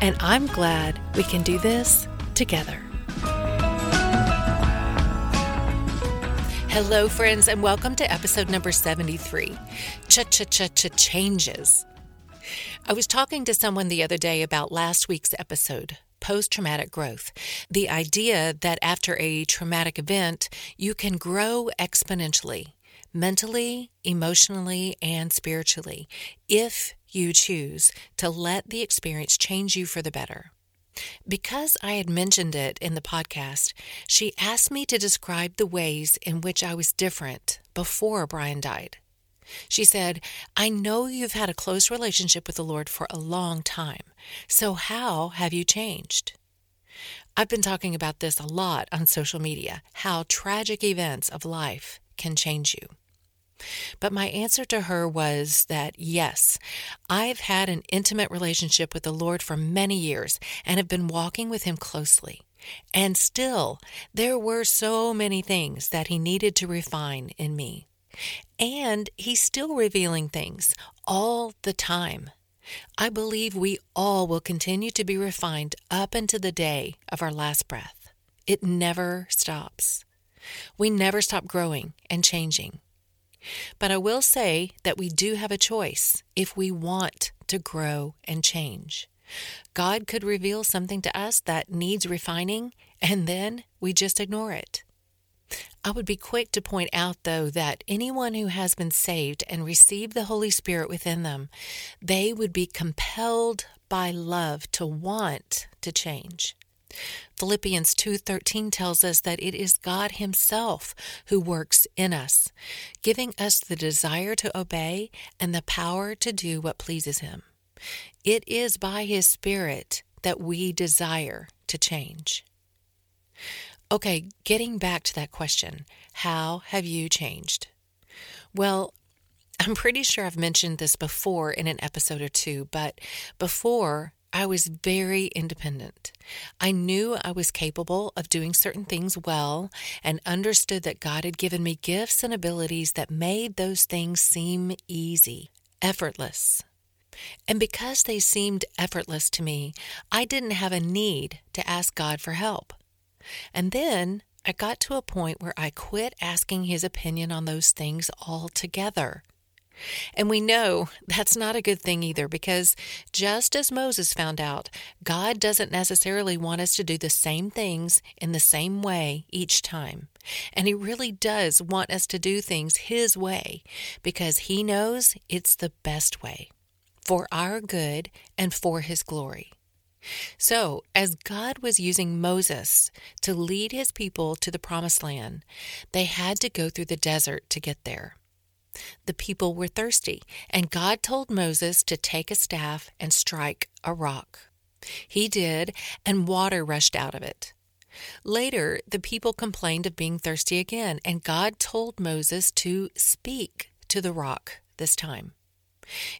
and I'm glad we can do this together. Hello, friends, and welcome to episode number 73 Cha Cha Cha Cha Changes. I was talking to someone the other day about last week's episode, post traumatic growth. The idea that after a traumatic event, you can grow exponentially, mentally, emotionally, and spiritually, if you choose to let the experience change you for the better. Because I had mentioned it in the podcast, she asked me to describe the ways in which I was different before Brian died. She said, I know you've had a close relationship with the Lord for a long time, so how have you changed? I've been talking about this a lot on social media how tragic events of life can change you. But my answer to her was that yes, I've had an intimate relationship with the Lord for many years and have been walking with Him closely. And still, there were so many things that He needed to refine in me. And He's still revealing things all the time. I believe we all will continue to be refined up into the day of our last breath. It never stops. We never stop growing and changing. But I will say that we do have a choice if we want to grow and change. God could reveal something to us that needs refining, and then we just ignore it. I would be quick to point out, though, that anyone who has been saved and received the Holy Spirit within them, they would be compelled by love to want to change. Philippians 2:13 tells us that it is God himself who works in us, giving us the desire to obey and the power to do what pleases him. It is by his spirit that we desire to change. Okay, getting back to that question, how have you changed? Well, I'm pretty sure I've mentioned this before in an episode or two, but before I was very independent. I knew I was capable of doing certain things well and understood that God had given me gifts and abilities that made those things seem easy, effortless. And because they seemed effortless to me, I didn't have a need to ask God for help. And then I got to a point where I quit asking His opinion on those things altogether. And we know that's not a good thing either because just as Moses found out, God doesn't necessarily want us to do the same things in the same way each time. And He really does want us to do things His way because He knows it's the best way for our good and for His glory. So, as God was using Moses to lead his people to the promised land, they had to go through the desert to get there. The people were thirsty, and God told Moses to take a staff and strike a rock. He did, and water rushed out of it. Later, the people complained of being thirsty again, and God told Moses to speak to the rock this time.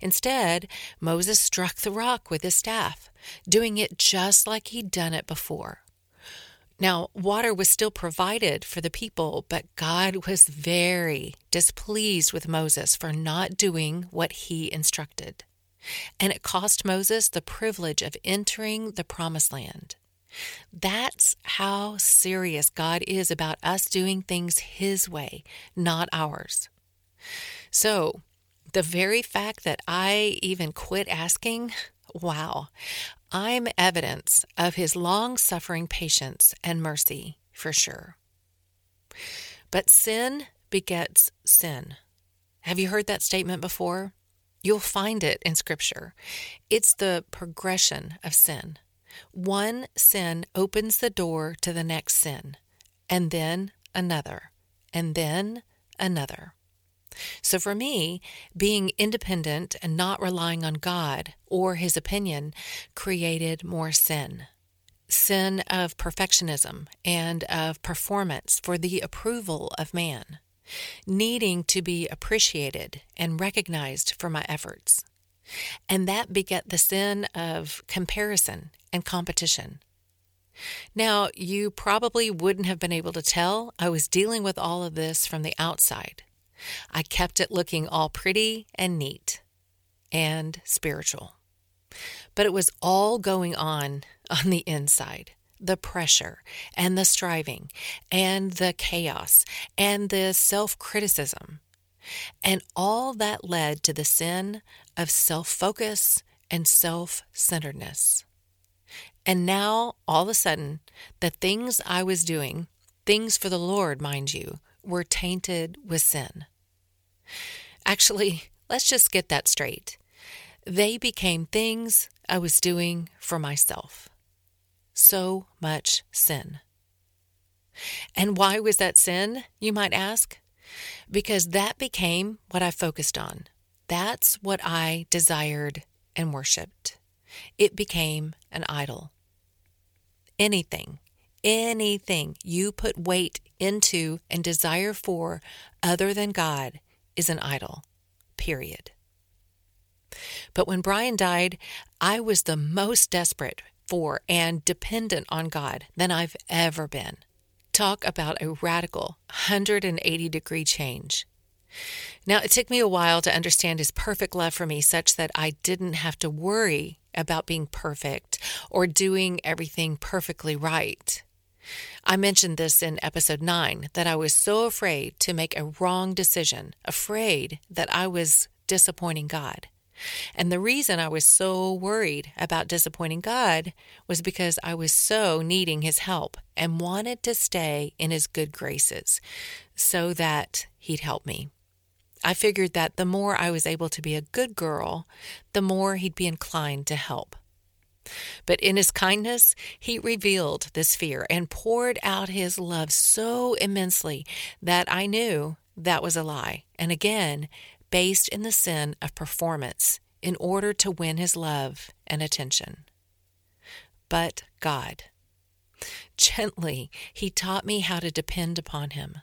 Instead, Moses struck the rock with his staff, doing it just like he'd done it before. Now, water was still provided for the people, but God was very displeased with Moses for not doing what he instructed. And it cost Moses the privilege of entering the promised land. That's how serious God is about us doing things His way, not ours. So, the very fact that I even quit asking, wow, I'm evidence of his long suffering patience and mercy for sure. But sin begets sin. Have you heard that statement before? You'll find it in Scripture. It's the progression of sin. One sin opens the door to the next sin, and then another, and then another. So for me, being independent and not relying on God or His opinion created more sin. Sin of perfectionism and of performance for the approval of man, needing to be appreciated and recognized for my efforts. And that beget the sin of comparison and competition. Now, you probably wouldn't have been able to tell I was dealing with all of this from the outside. I kept it looking all pretty and neat and spiritual. But it was all going on on the inside the pressure and the striving and the chaos and the self criticism. And all that led to the sin of self focus and self centeredness. And now, all of a sudden, the things I was doing, things for the Lord, mind you, were tainted with sin. Actually, let's just get that straight. They became things I was doing for myself. So much sin. And why was that sin, you might ask? Because that became what I focused on. That's what I desired and worshiped. It became an idol. Anything, anything you put weight into and desire for other than God is an idol, period. But when Brian died, I was the most desperate for and dependent on God than I've ever been. Talk about a radical 180 degree change. Now, it took me a while to understand his perfect love for me such that I didn't have to worry about being perfect or doing everything perfectly right. I mentioned this in episode 9 that I was so afraid to make a wrong decision, afraid that I was disappointing God. And the reason I was so worried about disappointing God was because I was so needing His help and wanted to stay in His good graces so that He'd help me. I figured that the more I was able to be a good girl, the more He'd be inclined to help. But in his kindness, he revealed this fear and poured out his love so immensely that I knew that was a lie. And again, based in the sin of performance in order to win his love and attention. But God. Gently, he taught me how to depend upon him.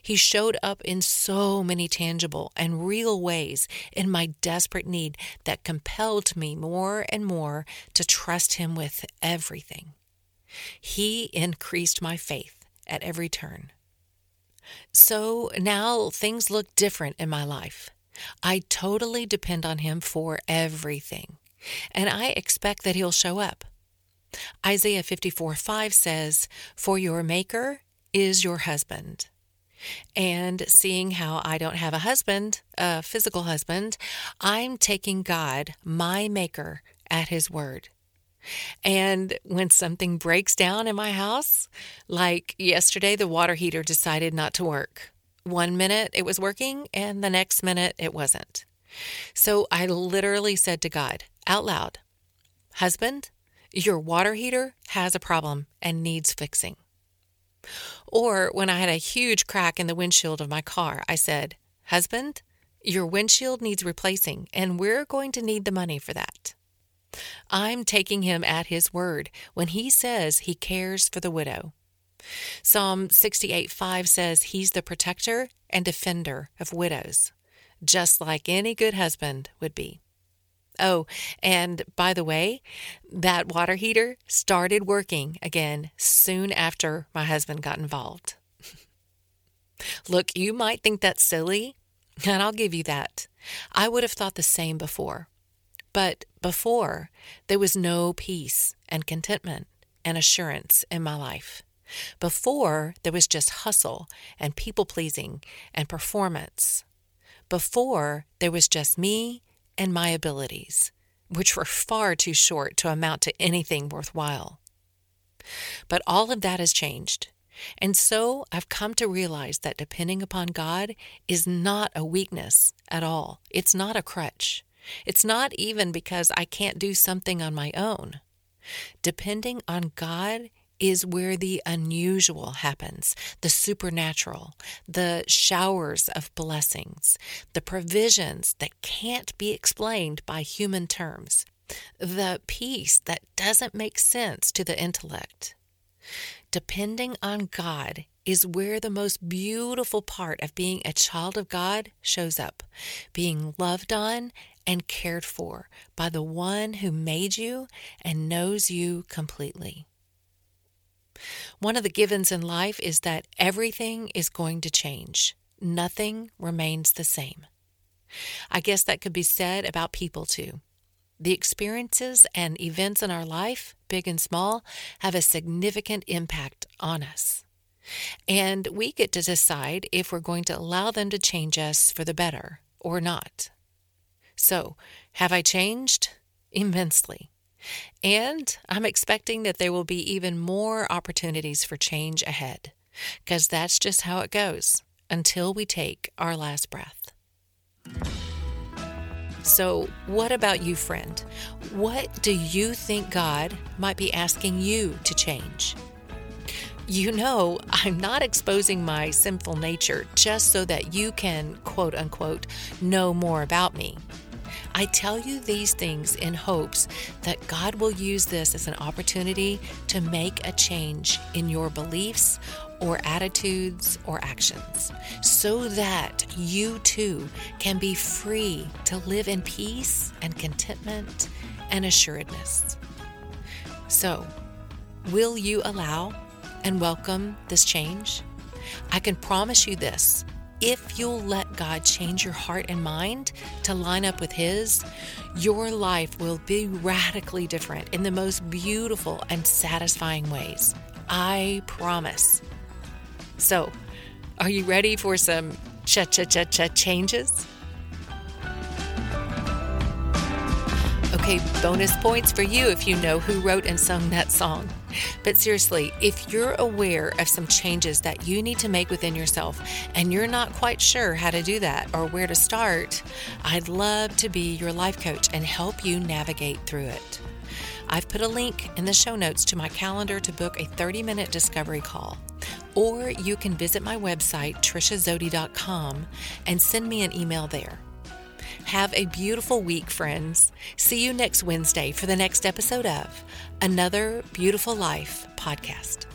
He showed up in so many tangible and real ways in my desperate need that compelled me more and more to trust Him with everything. He increased my faith at every turn. So now things look different in my life. I totally depend on Him for everything, and I expect that He'll show up. Isaiah 54 5 says, For your Maker is your husband and seeing how I don't have a husband, a physical husband, I'm taking God, my maker, at his word. And when something breaks down in my house, like yesterday, the water heater decided not to work. One minute it was working, and the next minute it wasn't. So I literally said to God out loud, Husband, your water heater has a problem and needs fixing. Or when I had a huge crack in the windshield of my car, I said, Husband, your windshield needs replacing, and we're going to need the money for that. I'm taking him at his word when he says he cares for the widow. Psalm 68 5 says he's the protector and defender of widows. just like any good husband would be. Oh, and by the way, that water heater started working again soon after my husband got involved. Look, you might think that's silly, and I'll give you that. I would have thought the same before. But before, there was no peace and contentment and assurance in my life. Before, there was just hustle and people pleasing and performance. Before, there was just me and my abilities, which were far too short to amount to anything worthwhile. But all of that has changed. And so I've come to realize that depending upon God is not a weakness at all. It's not a crutch. It's not even because I can't do something on my own. Depending on God is where the unusual happens, the supernatural, the showers of blessings, the provisions that can't be explained by human terms, the peace that doesn't make sense to the intellect. Depending on God is where the most beautiful part of being a child of God shows up being loved on and cared for by the one who made you and knows you completely. One of the givens in life is that everything is going to change, nothing remains the same. I guess that could be said about people too. The experiences and events in our life, big and small, have a significant impact on us. And we get to decide if we're going to allow them to change us for the better or not. So, have I changed? Immensely. And I'm expecting that there will be even more opportunities for change ahead, because that's just how it goes until we take our last breath. So, what about you, friend? What do you think God might be asking you to change? You know, I'm not exposing my sinful nature just so that you can, quote unquote, know more about me. I tell you these things in hopes that God will use this as an opportunity to make a change in your beliefs or attitudes or actions so that you too can be free to live in peace and contentment and assuredness. So, will you allow and welcome this change? I can promise you this if you'll let God change your heart and mind to line up with His, your life will be radically different in the most beautiful and satisfying ways. I promise. So, are you ready for some cha cha cha cha changes? Bonus points for you if you know who wrote and sung that song. But seriously, if you're aware of some changes that you need to make within yourself and you're not quite sure how to do that or where to start, I'd love to be your life coach and help you navigate through it. I've put a link in the show notes to my calendar to book a 30 minute discovery call. Or you can visit my website, triciazody.com, and send me an email there. Have a beautiful week, friends. See you next Wednesday for the next episode of Another Beautiful Life podcast.